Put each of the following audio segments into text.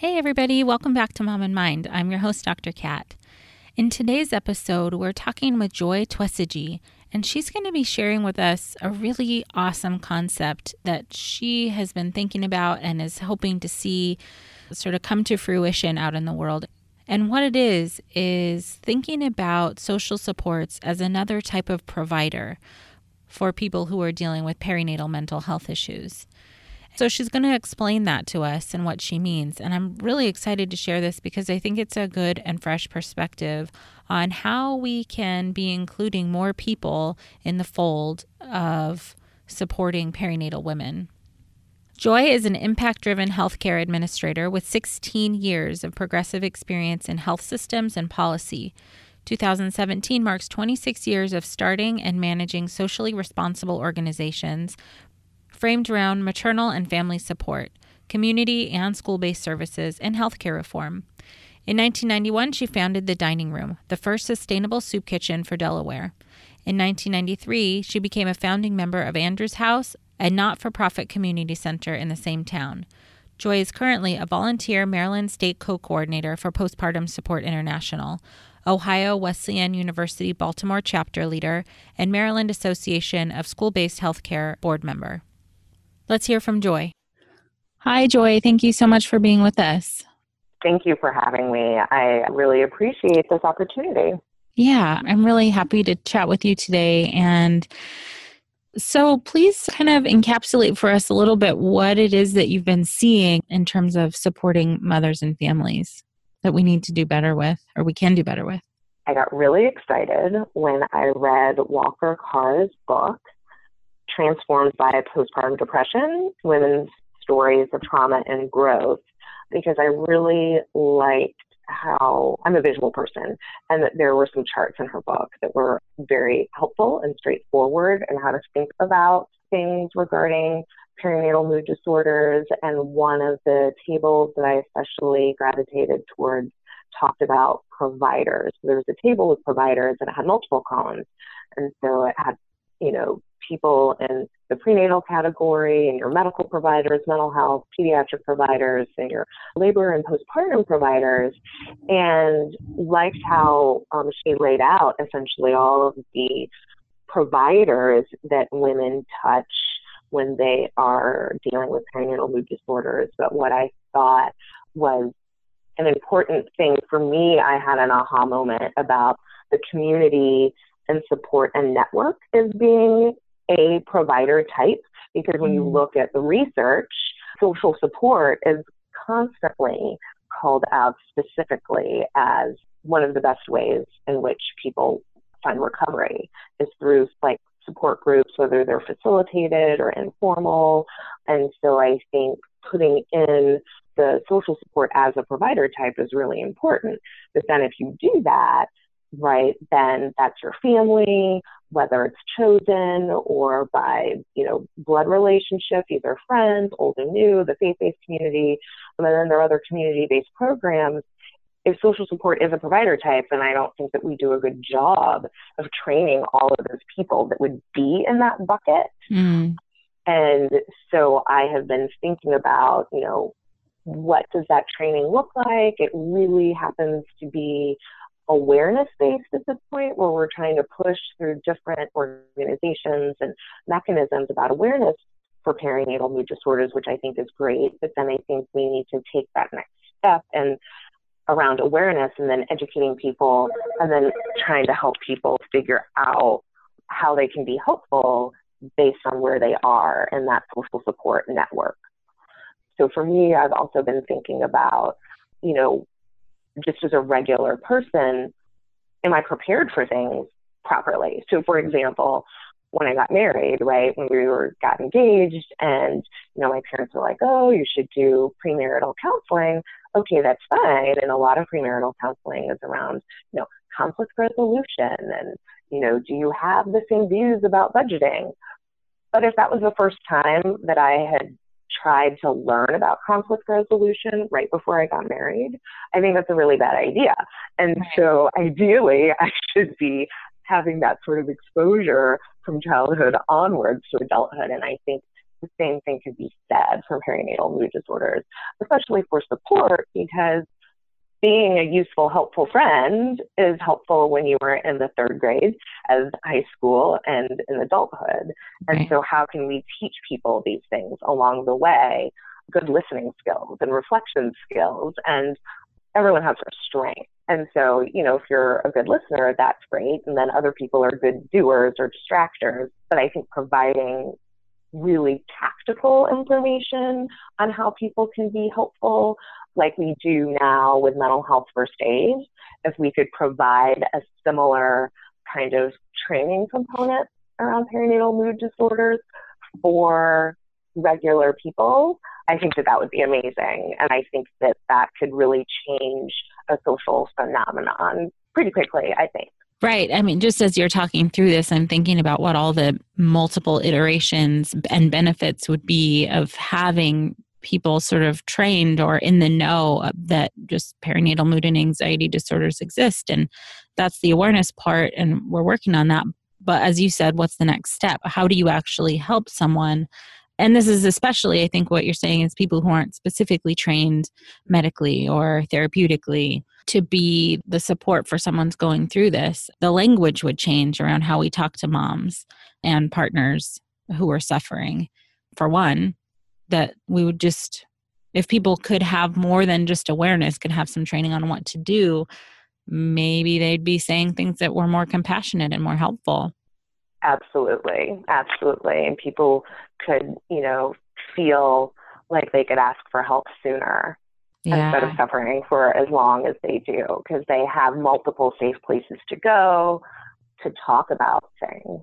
Hey, everybody, welcome back to Mom in Mind. I'm your host, Dr. Kat. In today's episode, we're talking with Joy Twesigye, and she's going to be sharing with us a really awesome concept that she has been thinking about and is hoping to see sort of come to fruition out in the world. And what it is, is thinking about social supports as another type of provider for people who are dealing with perinatal mental health issues. So she's going to explain that to us and what she means. And I'm really excited to share this because I think it's a good and fresh perspective on how we can be including more people in the fold of supporting perinatal women. Joy is an impact driven healthcare administrator with 16 years of progressive experience in health systems and policy. 2017 marks 26 years of starting and managing socially responsible organizations framed around maternal and family support, community and school based services, and healthcare reform. In 1991, she founded the Dining Room, the first sustainable soup kitchen for Delaware. In 1993, she became a founding member of Andrews House, a not for profit community center in the same town. Joy is currently a volunteer Maryland State co coordinator for Postpartum Support International, Ohio Wesleyan University Baltimore chapter leader, and Maryland Association of School Based Healthcare board member. Let's hear from Joy. Hi, Joy. Thank you so much for being with us. Thank you for having me. I really appreciate this opportunity. Yeah, I'm really happy to chat with you today. And so, please kind of encapsulate for us a little bit what it is that you've been seeing in terms of supporting mothers and families that we need to do better with or we can do better with. I got really excited when I read Walker Karraa's book, transformed by postpartum depression, women's stories of trauma and growth, because I really liked how I'm a visual person and that there were some charts in her book that were very helpful and straightforward and how to think about things regarding perinatal mood disorders. And one of the tables that I especially gravitated towards talked about providers. There was a table with providers and it had multiple columns. And so it had, you know, people in the prenatal category and your medical providers, mental health, pediatric providers, and your labor and postpartum providers, and liked how um, she laid out essentially all of the providers that women touch when they are dealing with perinatal mood disorders. But what I thought was an important thing for me, I had an aha moment about the community and support and network as being a provider type because when you mm. look at the research, social support is constantly called out specifically as one of the best ways in which people find recovery is through like support groups, whether they're facilitated or informal. And so I think putting in the social support as a provider type is really important. But then if you do that, right, then that's your family, whether it's chosen or by, you know, blood relationship, either friends, old and new, the faith-based community, and then there are other community-based programs. If social support is a provider type, then I don't think that we do a good job of training all of those people that would be in that bucket. Mm. And so I have been thinking about, you know, what does that training look like? It really happens to be awareness based at this point where we're trying to push through different organizations and mechanisms about awareness for perinatal mood disorders, which I think is great. But then I think we need to take that next step and around awareness and then educating people and then trying to help people figure out how they can be helpful based on where they are in that social support network. So for me, I've also been thinking about, you know, just as a regular person, am I prepared for things properly? So for example, when I got married, right, when we were got engaged and, you know, my parents were like, oh, you should do premarital counseling. Okay, that's fine. And a lot of premarital counseling is around, you know, conflict resolution and, you know, do you have the same views about budgeting? But if that was the first time that I had tried to learn about conflict resolution right before I got married, I think that's a really bad idea. And right. so ideally, I should be having that sort of exposure from childhood onwards to adulthood. And I think the same thing could be said for perinatal mood disorders, especially for support, because being a useful, helpful friend is helpful when you were in the third grade as high school and in adulthood. And so, how can we teach people these things along the way? Good listening skills and reflection skills, and everyone has their strength. And so, you know, if you're a good listener, that's great. And then other people are good doers or distractors. But I think providing really tactical information on how people can be helpful like we do now with mental health first aid, if we could provide a similar kind of training component around perinatal mood disorders for regular people, I think that that would be amazing. And I think that that could really change a social phenomenon pretty quickly, I think. Right. I mean, just as you're talking through this, I'm thinking about what all the multiple iterations and benefits would be of having people sort of trained or in the know that just perinatal mood and anxiety disorders exist. And that's the awareness part, and we're working on that. But as you said, what's the next step? How do you actually help someone? And this is especially, I think, what you're saying is people who aren't specifically trained medically or therapeutically to be the support for someone's going through this. The language would change around how we talk to moms and partners who are suffering, for one, that we would just if people could have more than just awareness could have some training on what to do maybe they'd be saying things that were more compassionate and more helpful. Absolutely. Absolutely. And people could you know feel like they could ask for help sooner yeah. instead of suffering for as long as they do because they have multiple safe places to go to talk about things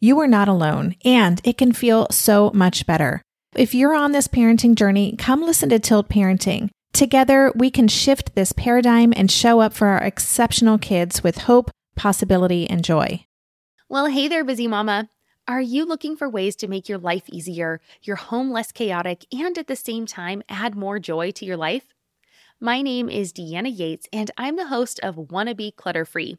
you are not alone, and it can feel so much better. If you're on this parenting journey, come listen to Tilt Parenting. Together, we can shift this paradigm and show up for our exceptional kids with hope, possibility, and joy. Well, hey there, busy mama. Are you looking for ways to make your life easier, your home less chaotic, and at the same time add more joy to your life? My name is Deanna Yates, and I'm the host of Wanna Be Clutter Free,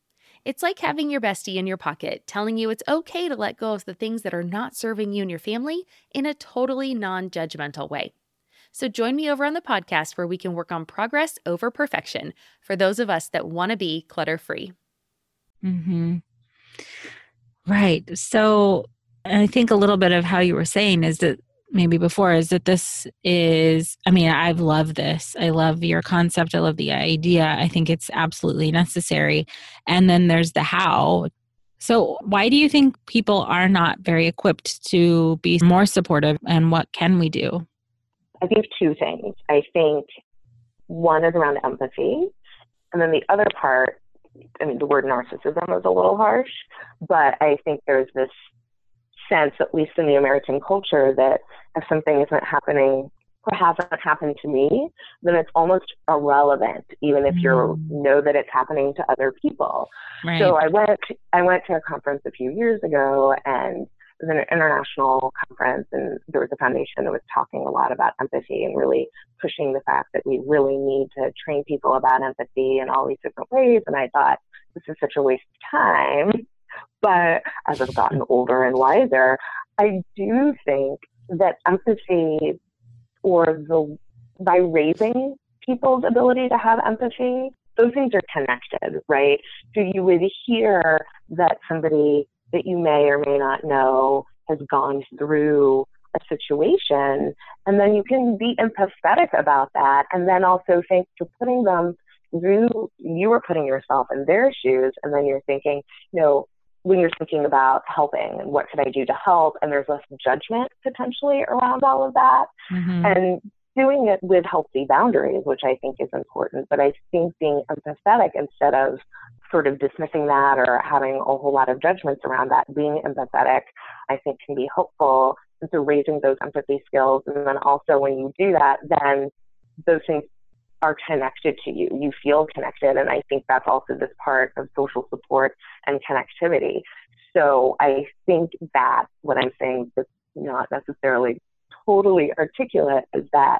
It's like having your bestie in your pocket telling you it's okay to let go of the things that are not serving you and your family in a totally non judgmental way. So join me over on the podcast where we can work on progress over perfection for those of us that want to be clutter free. Mm-hmm. Right. So I think a little bit of how you were saying is that maybe before is that this is i mean i've loved this. I love your concept. I love the idea. I think it's absolutely necessary. And then there's the how. So why do you think people are not very equipped to be more supportive and what can we do? I think two things. I think one is around empathy and then the other part i mean the word narcissism is a little harsh but i think there's this sense, at least in the American culture, that if something isn't happening or hasn't happened to me, then it's almost irrelevant, even if you mm. know that it's happening to other people. Right. So I went I went to a conference a few years ago and it was an international conference and there was a foundation that was talking a lot about empathy and really pushing the fact that we really need to train people about empathy in all these different ways. And I thought, this is such a waste of time but as I've gotten older and wiser, I do think that empathy or the by raising people's ability to have empathy, those things are connected, right? So you would hear that somebody that you may or may not know has gone through a situation, and then you can be empathetic about that, and then also think to putting them through, you are putting yourself in their shoes, and then you're thinking, you know, when you're thinking about helping and what can I do to help, and there's less judgment potentially around all of that, mm-hmm. and doing it with healthy boundaries, which I think is important. But I think being empathetic instead of sort of dismissing that or having a whole lot of judgments around that, being empathetic, I think can be helpful. And so raising those empathy skills, and then also when you do that, then those things are connected to you. You feel connected. And I think that's also this part of social support and connectivity. So I think that what I'm saying is not necessarily totally articulate is that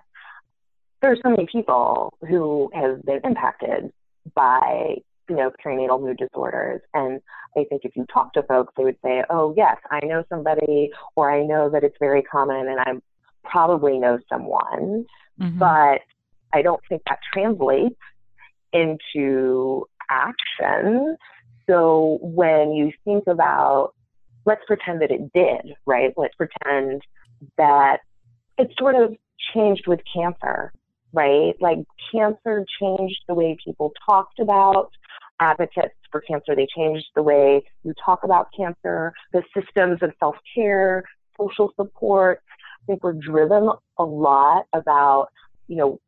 there's so many people who have been impacted by you know perinatal mood disorders and i think if you talk to folks they would say oh yes i know somebody or i know that it's very common and i probably know someone mm-hmm. but I don't think that translates into action. So when you think about, let's pretend that it did, right? Let's pretend that it sort of changed with cancer, right? Like cancer changed the way people talked about advocates for cancer. They changed the way you talk about cancer, the systems of self care, social support. I think we're driven a lot about, you know,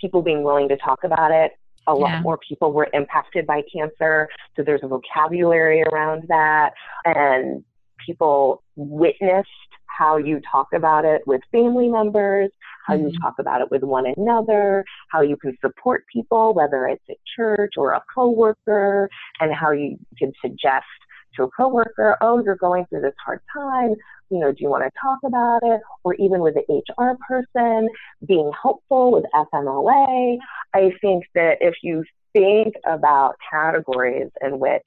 people being willing to talk about it. A yeah. lot more people were impacted by cancer. So there's a vocabulary around that. And people witnessed how you talk about it with family members, how mm-hmm. you talk about it with one another, how you can support people, whether it's at church or a coworker, and how you can suggest to a coworker, oh, you're going through this hard time. You know, do you want to talk about it? Or even with the HR person, being helpful with FMLA. I think that if you think about categories in which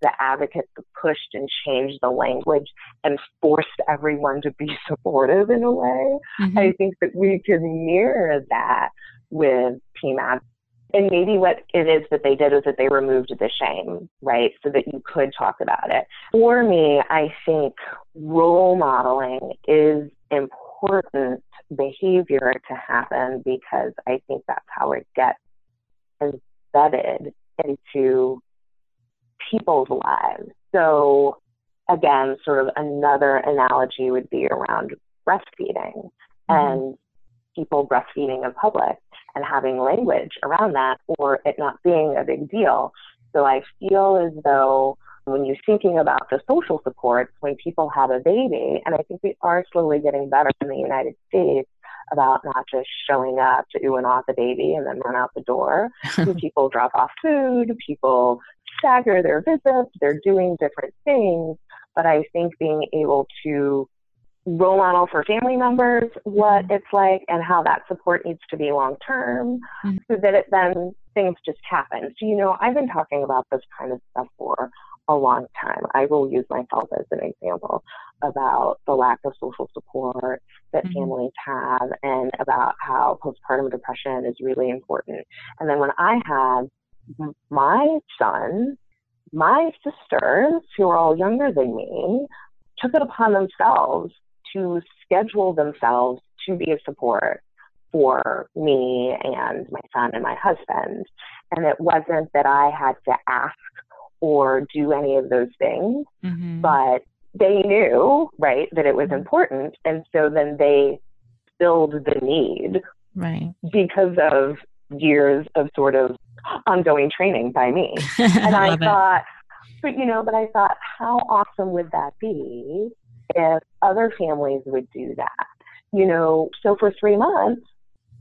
the advocates pushed and changed the language and forced everyone to be supportive in a way, mm-hmm. I think that we can mirror that with team advocacy and maybe what it is that they did was that they removed the shame, right? So that you could talk about it. For me, I think role modeling is important behavior to happen because I think that's how it gets embedded into people's lives. So again, sort of another analogy would be around breastfeeding. mm-hmm. and people breastfeeding in public and having language around that or it not being a big deal. So I feel as though when you're thinking about the social supports when people have a baby, and I think we are slowly getting better in the United States about not just showing up to ooh and ah the baby and then run out the door. people drop off food, people stagger their visits, they're doing different things. But I think being able to role model for family members what mm-hmm. it's like and how that support needs to be long term mm-hmm. so that it then things just happen. So, you know, I've been talking about this kind of stuff for a long time. I will use myself as an example about the lack of social support that mm-hmm. families have and about how postpartum depression is really important. And then when I had my son, my sisters, who are all younger than me, took it upon themselves to schedule themselves to be a support for me and my son and my husband. And it wasn't that I had to ask or do any of those things, mm-hmm. but they knew, right, that it was mm-hmm. important. And so then they filled the need. Right. Because of years of sort of ongoing training by me. And I, I thought, but you know, but I thought, how awesome would that be if other families would do that? You know, so for three months,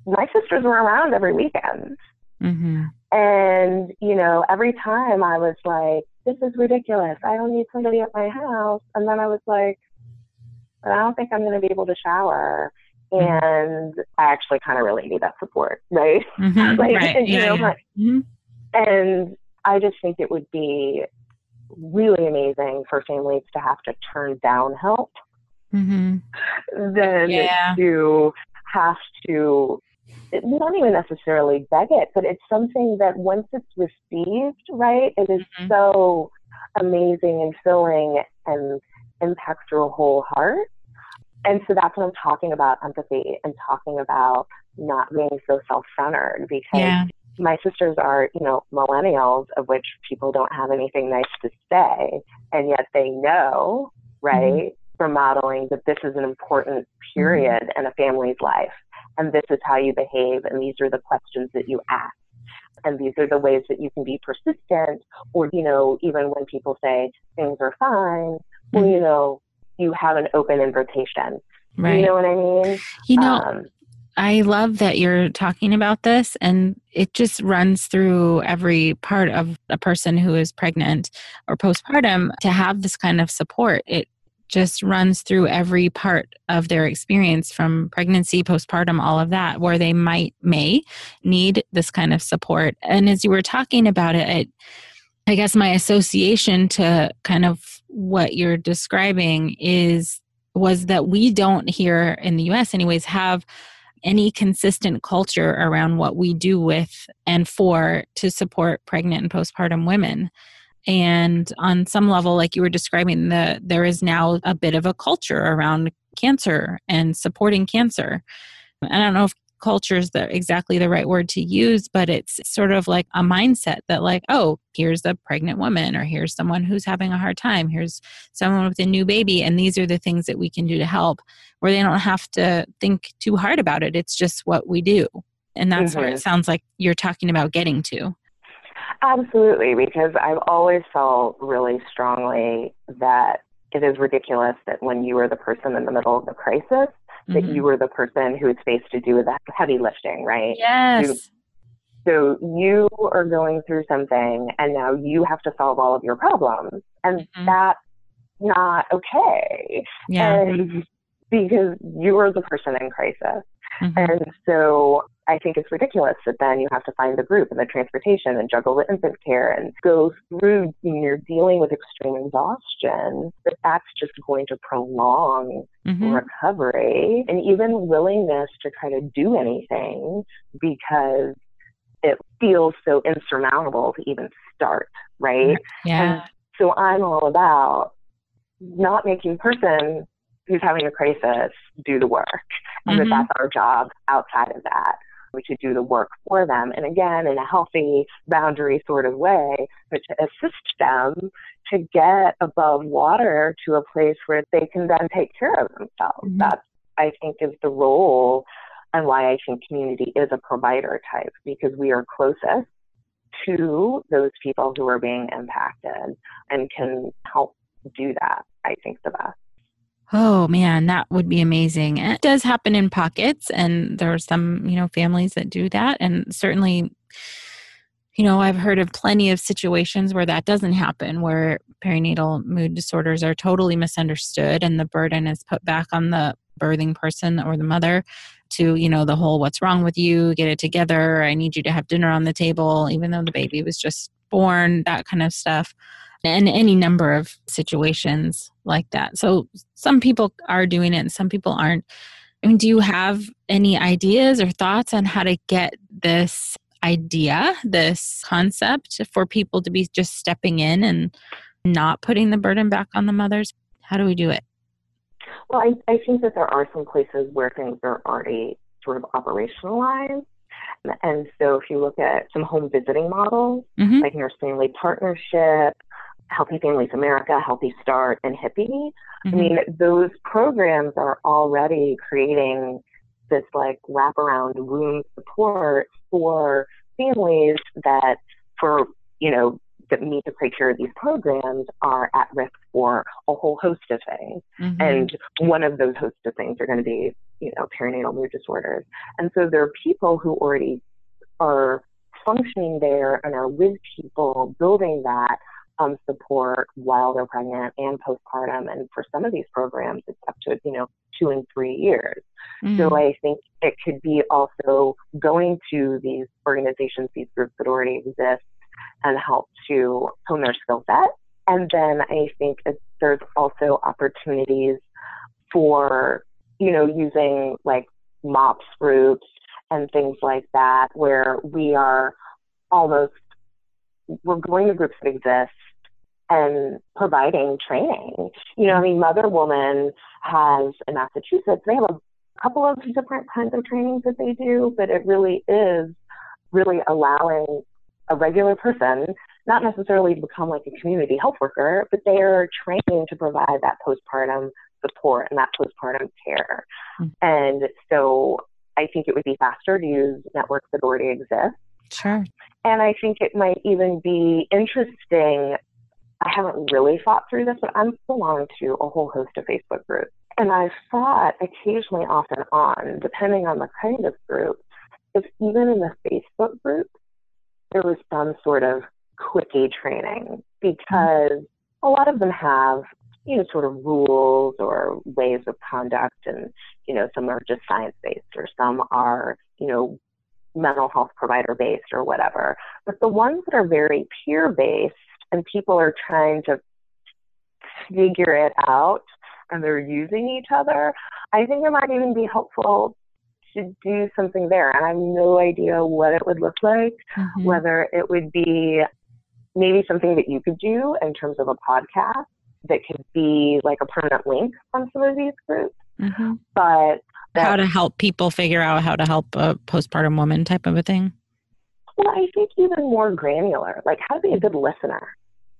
my sisters were around every weekend. Mm-hmm. And, you know, every time I was like, this is ridiculous. I don't need somebody at my house. And then I was like, But I don't think I'm going to be able to shower. Mm-hmm. And I actually kind of really need that support, right? Mm-hmm. like, right. And, yeah, know, yeah. mm-hmm. and I just think it would be really amazing for families to have to turn down help mm-hmm. than yeah. to have to not even necessarily beg it, but it's something that once it's received, right, it is mm-hmm. so amazing and filling and impacts your whole heart. And so that's what I'm talking about empathy and talking about not being so self centered because yeah. My sisters are, you know, millennials of which people don't have anything nice to say. And yet they know, right, mm-hmm. from modeling that this is an important period mm-hmm. in a family's life and this is how you behave, and these are the questions that you ask. And these are the ways that you can be persistent, or, you know, even when people say things are fine, well, you know, you have an open invitation. Right. You know what I mean? You know, um, I love that you're talking about this, and it just runs through every part of a person who is pregnant or postpartum to have this kind of support. It just runs through every part of their experience from pregnancy, postpartum, all of that, where they might, may need this kind of support. And as you were talking about it, it I guess my association to kind of what you're describing is was that we don't here in the US anyways have any consistent culture around what we do with and for to support pregnant and postpartum women. And on some level like you were describing the there is now a bit of a culture around cancer and supporting cancer. I don't know if culture is the, exactly the right word to use but it's sort of like a mindset that like oh here's a pregnant woman or here's someone who's having a hard time here's someone with a new baby and these are the things that we can do to help where they don't have to think too hard about it it's just what we do and that's mm-hmm. where it mm-hmm. sounds like you're talking about getting to Absolutely, because I've always felt really strongly that it is ridiculous that when you are the person in the middle of the crisis, mm-hmm. that you were the person who is faced to do the heavy lifting, right? Yes. so you are going through something and now you have to solve all of your problems. And mm-hmm. that's not okay. Yeah. And because you are the person in crisis. Mm-hmm. And so I think it's ridiculous that then you have to find the group and the transportation and juggle the infant care and go through when you're dealing with extreme exhaustion, that that's just going to prolong mm-hmm. recovery and even willingness to try to do anything because it feels so insurmountable to even start, right? Yeah. And so I'm all about not making person who's having a crisis do the work and mm-hmm. that that's our job outside of that we should do the work for them and again in a healthy boundary sort of way but to assist them to get above water to a place where they can then take care of themselves mm-hmm. that's I think is the role and why I think community is a provider type because we are closest to those people who are being impacted and can help do that, I think, the best. Oh man, that would be amazing. It does happen in pockets, and there are some, you know, families that do that. And certainly, you know, I've heard of plenty of situations where that doesn't happen, where perinatal mood disorders are totally misunderstood and the burden is put back on the birthing person or the mother to you know the whole what's wrong with you get it together i need you to have dinner on the table even though the baby was just born that kind of stuff and any number of situations like that so some people are doing it and some people aren't i mean do you have any ideas or thoughts on how to get this idea this concept for people to be just stepping in and not putting the burden back on the mothers how do we do it well, I, I think that there are some places where things are already sort of operationalized. And so if you look at some home visiting models, mm-hmm. like Nurse Family Partnership, Healthy Families America, Healthy Start, and HIPPY, mm-hmm. I mean, those programs are already creating this like wraparound room support for families that for, you know, that meet the criteria of these programs are at risk for a whole host of things. Mm-hmm. And one of those host of things are going to be, you know, perinatal mood disorders. And so there are people who already are functioning there and are with people building that um, support while they're pregnant and postpartum. And for some of these programs, it's up to, you know, two and three years. Mm-hmm. So I think it could be also going to these organizations, these groups that already exist and help to hone their skill set. And then I think there's also opportunities for, you know, using like MOPS groups and things like that, where we are almost, we're going to groups that exist and providing training. You know, I mean, MotherWoman has in Massachusetts, they have a couple of different kinds of trainings that they do, but it really is really allowing a regular person, not necessarily to become like a community health worker, but they are trained to provide that postpartum support and that postpartum care. Mm-hmm. And so I think it would be faster to use networks that already exist. Sure. And I think it might even be interesting. I haven't really thought through this, but I'm belong to a whole host of Facebook groups. And I've thought occasionally off and on, depending on the kind of group, if even in the Facebook group, there was some sort of quickie training because a lot of them have you know sort of rules or ways of conduct and you know some are just science based or some are you know mental health provider based or whatever but the ones that are very peer based and people are trying to figure it out and they're using each other i think it might even be helpful to do something there. And I have no idea what it would look like, mm-hmm. whether it would be maybe something that you could do in terms of a podcast that could be like a permanent link on some of these groups. Mm-hmm. But how to help people figure out how to help a postpartum woman type of a thing? Well, I think even more granular, like how to be a good listener.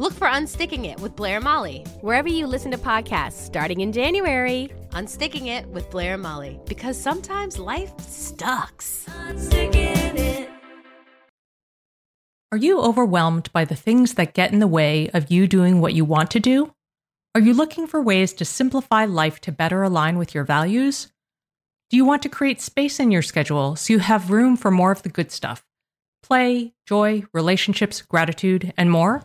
Look for Unsticking It with Blair and Molly. Wherever you listen to podcasts, starting in January. Unsticking It with Blair and Molly. Because sometimes life sucks. Are you overwhelmed by the things that get in the way of you doing what you want to do? Are you looking for ways to simplify life to better align with your values? Do you want to create space in your schedule so you have room for more of the good stuff play, joy, relationships, gratitude, and more?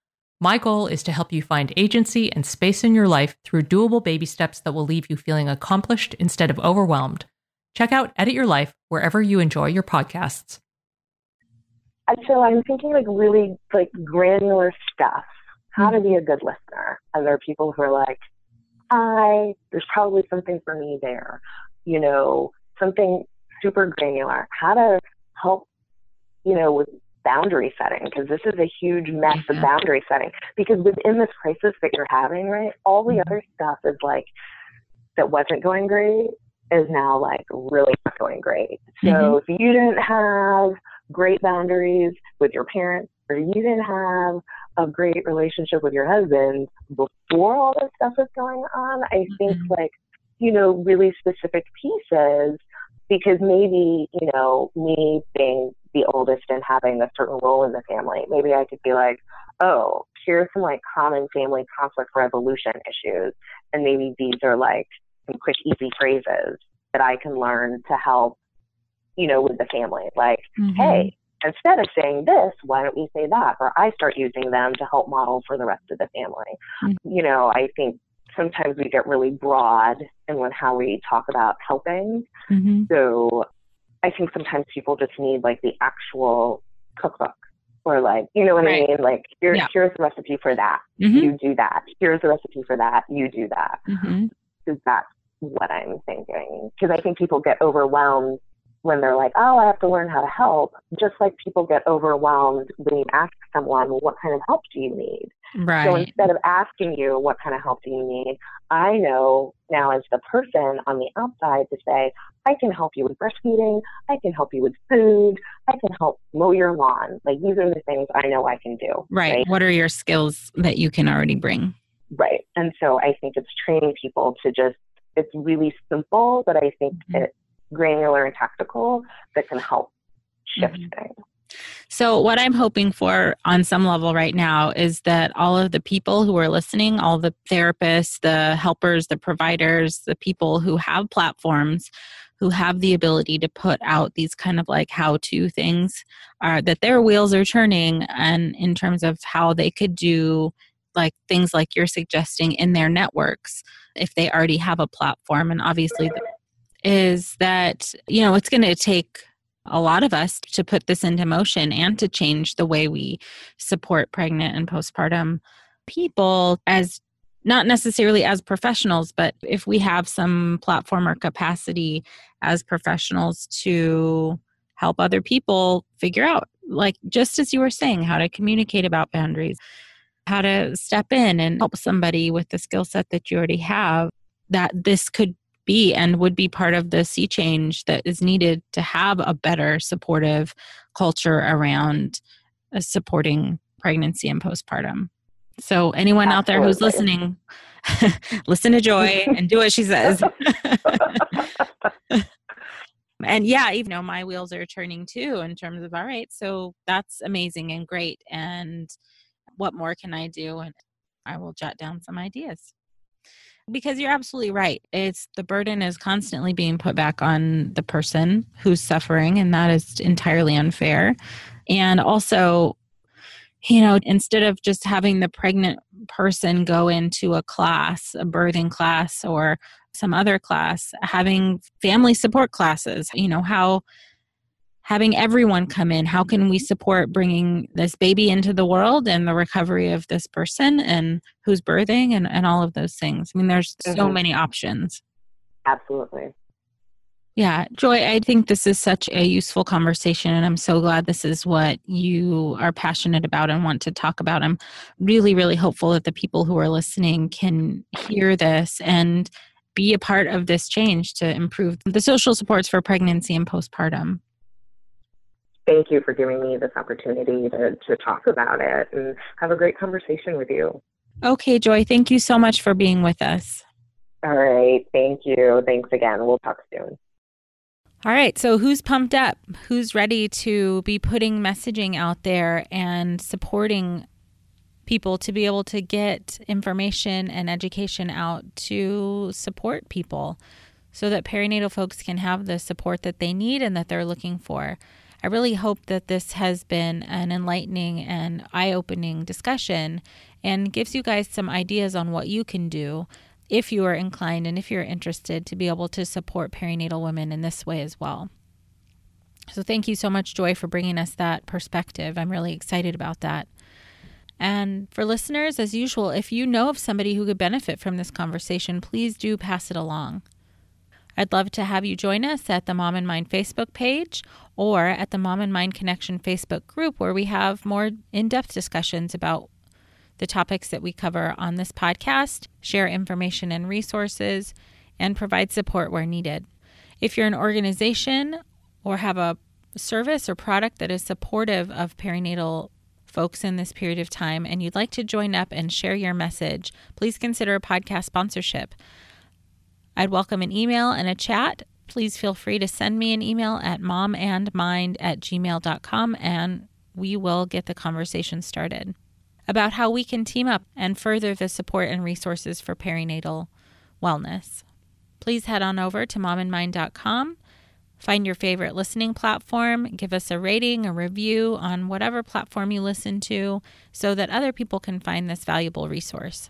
My goal is to help you find agency and space in your life through doable baby steps that will leave you feeling accomplished instead of overwhelmed. Check out Edit Your Life wherever you enjoy your podcasts so I'm thinking like really like granular stuff. How hmm. to be a good listener. And there are people who are like, I, there's probably something for me there. You know, something super granular. How to help, you know, with boundary setting, because this is a huge mess of mm-hmm. boundary setting. Because within this crisis that you're having, right, all the mm-hmm. other stuff is like, that wasn't going great is now like really not going great. So mm-hmm. if you didn't have great boundaries with your parents or you didn't have a great relationship with your husband before all this stuff was going on, I think mm-hmm. like, you know, really specific pieces because maybe, you know, me being the oldest and having a certain role in the family, maybe I could be like, oh, here's some like common family conflict resolution issues. And maybe these are like some quick, easy phrases that I can learn to help you know, with the family. Like, mm-hmm. hey, instead of saying this, why don't we say that? Or I start using them to help model for the rest of the family. Mm-hmm. You know, I think sometimes we get really broad in when how we talk about helping. Mm-hmm. So I think sometimes people just need like the actual cookbook. Or like, you know what right. I mean? Like, here, yeah. here's the recipe for that. Mm-hmm. You do that. Here's the recipe for that. You do that. Because mm-hmm. that's what I'm thinking. Because I think people get overwhelmed when they're like, oh, I have to learn how to help, just like people get overwhelmed when you ask someone, well, what kind of help do you need? Right. So instead of asking you, what kind of help do you need? I know now as the person on the outside to say, I can help you with breastfeeding. I can help you with food. I can help mow your lawn. Like these are the things I know I can do. Right. right? What are your skills that you can already bring? Right. And so I think it's training people to just, it's really simple, but I think mm-hmm. it granular and tactical that can help shift mm-hmm. things. So, what I'm hoping for on some level right now is that all of the people who are listening, all the therapists, the helpers, the providers, the people who have platforms, who have the ability to put out these kind of like how to things, are that their wheels are turning and in terms of how they could do like things like you're suggesting in their networks if they already have a platform. And obviously, is that, you know, it's going to take a lot of us to put this into motion and to change the way we support pregnant and postpartum people as not necessarily as professionals, but if we have some platform or capacity as professionals to help other people figure out, like just as you were saying, how to communicate about boundaries, how to step in and help somebody with the skill set that you already have, that this could be and would be part of the sea change that is needed to have a better supportive culture around uh, supporting pregnancy and postpartum. So, anyone Absolutely. out there who's listening, listen to Joy and do what she says. and yeah, even though my wheels are turning too in terms of all right, so that's amazing and great. And what more can I do? And I will jot down some ideas because you're absolutely right. It's the burden is constantly being put back on the person who's suffering, and that is entirely unfair. And also, you know, instead of just having the pregnant person go into a class, a birthing class, or some other class, having family support classes, you know, how having everyone come in how can we support bringing this baby into the world and the recovery of this person and who's birthing and, and all of those things? I mean there's mm-hmm. so many options. Absolutely. Yeah joy i think this is such a useful conversation and i'm so glad this is what you are passionate about and want to talk about. I'm really really hopeful that the people who are listening can hear this and be a part of this change to improve the social supports for pregnancy and postpartum thank you for giving me this opportunity to, to talk about it and have a great conversation with you. Okay, Joy, thank you so much for being with us. All right. Thank you. Thanks again. We'll talk soon. All right. So, who's pumped up? Who's ready to be putting messaging out there and supporting people to be able to get information and education out to support people so that perinatal folks can have the support that they need and that they're looking for? I really hope that this has been an enlightening and eye opening discussion and gives you guys some ideas on what you can do if you are inclined and if you're interested to be able to support perinatal women in this way as well. So, thank you so much, Joy, for bringing us that perspective. I'm really excited about that. And for listeners, as usual, if you know of somebody who could benefit from this conversation, please do pass it along. I'd love to have you join us at the Mom and Mind Facebook page or at the Mom and Mind Connection Facebook group, where we have more in depth discussions about the topics that we cover on this podcast, share information and resources, and provide support where needed. If you're an organization or have a service or product that is supportive of perinatal folks in this period of time and you'd like to join up and share your message, please consider a podcast sponsorship. I'd welcome an email and a chat. Please feel free to send me an email at momandmind at gmail.com and we will get the conversation started about how we can team up and further the support and resources for perinatal wellness. Please head on over to momandmind.com, find your favorite listening platform, give us a rating, a review on whatever platform you listen to so that other people can find this valuable resource.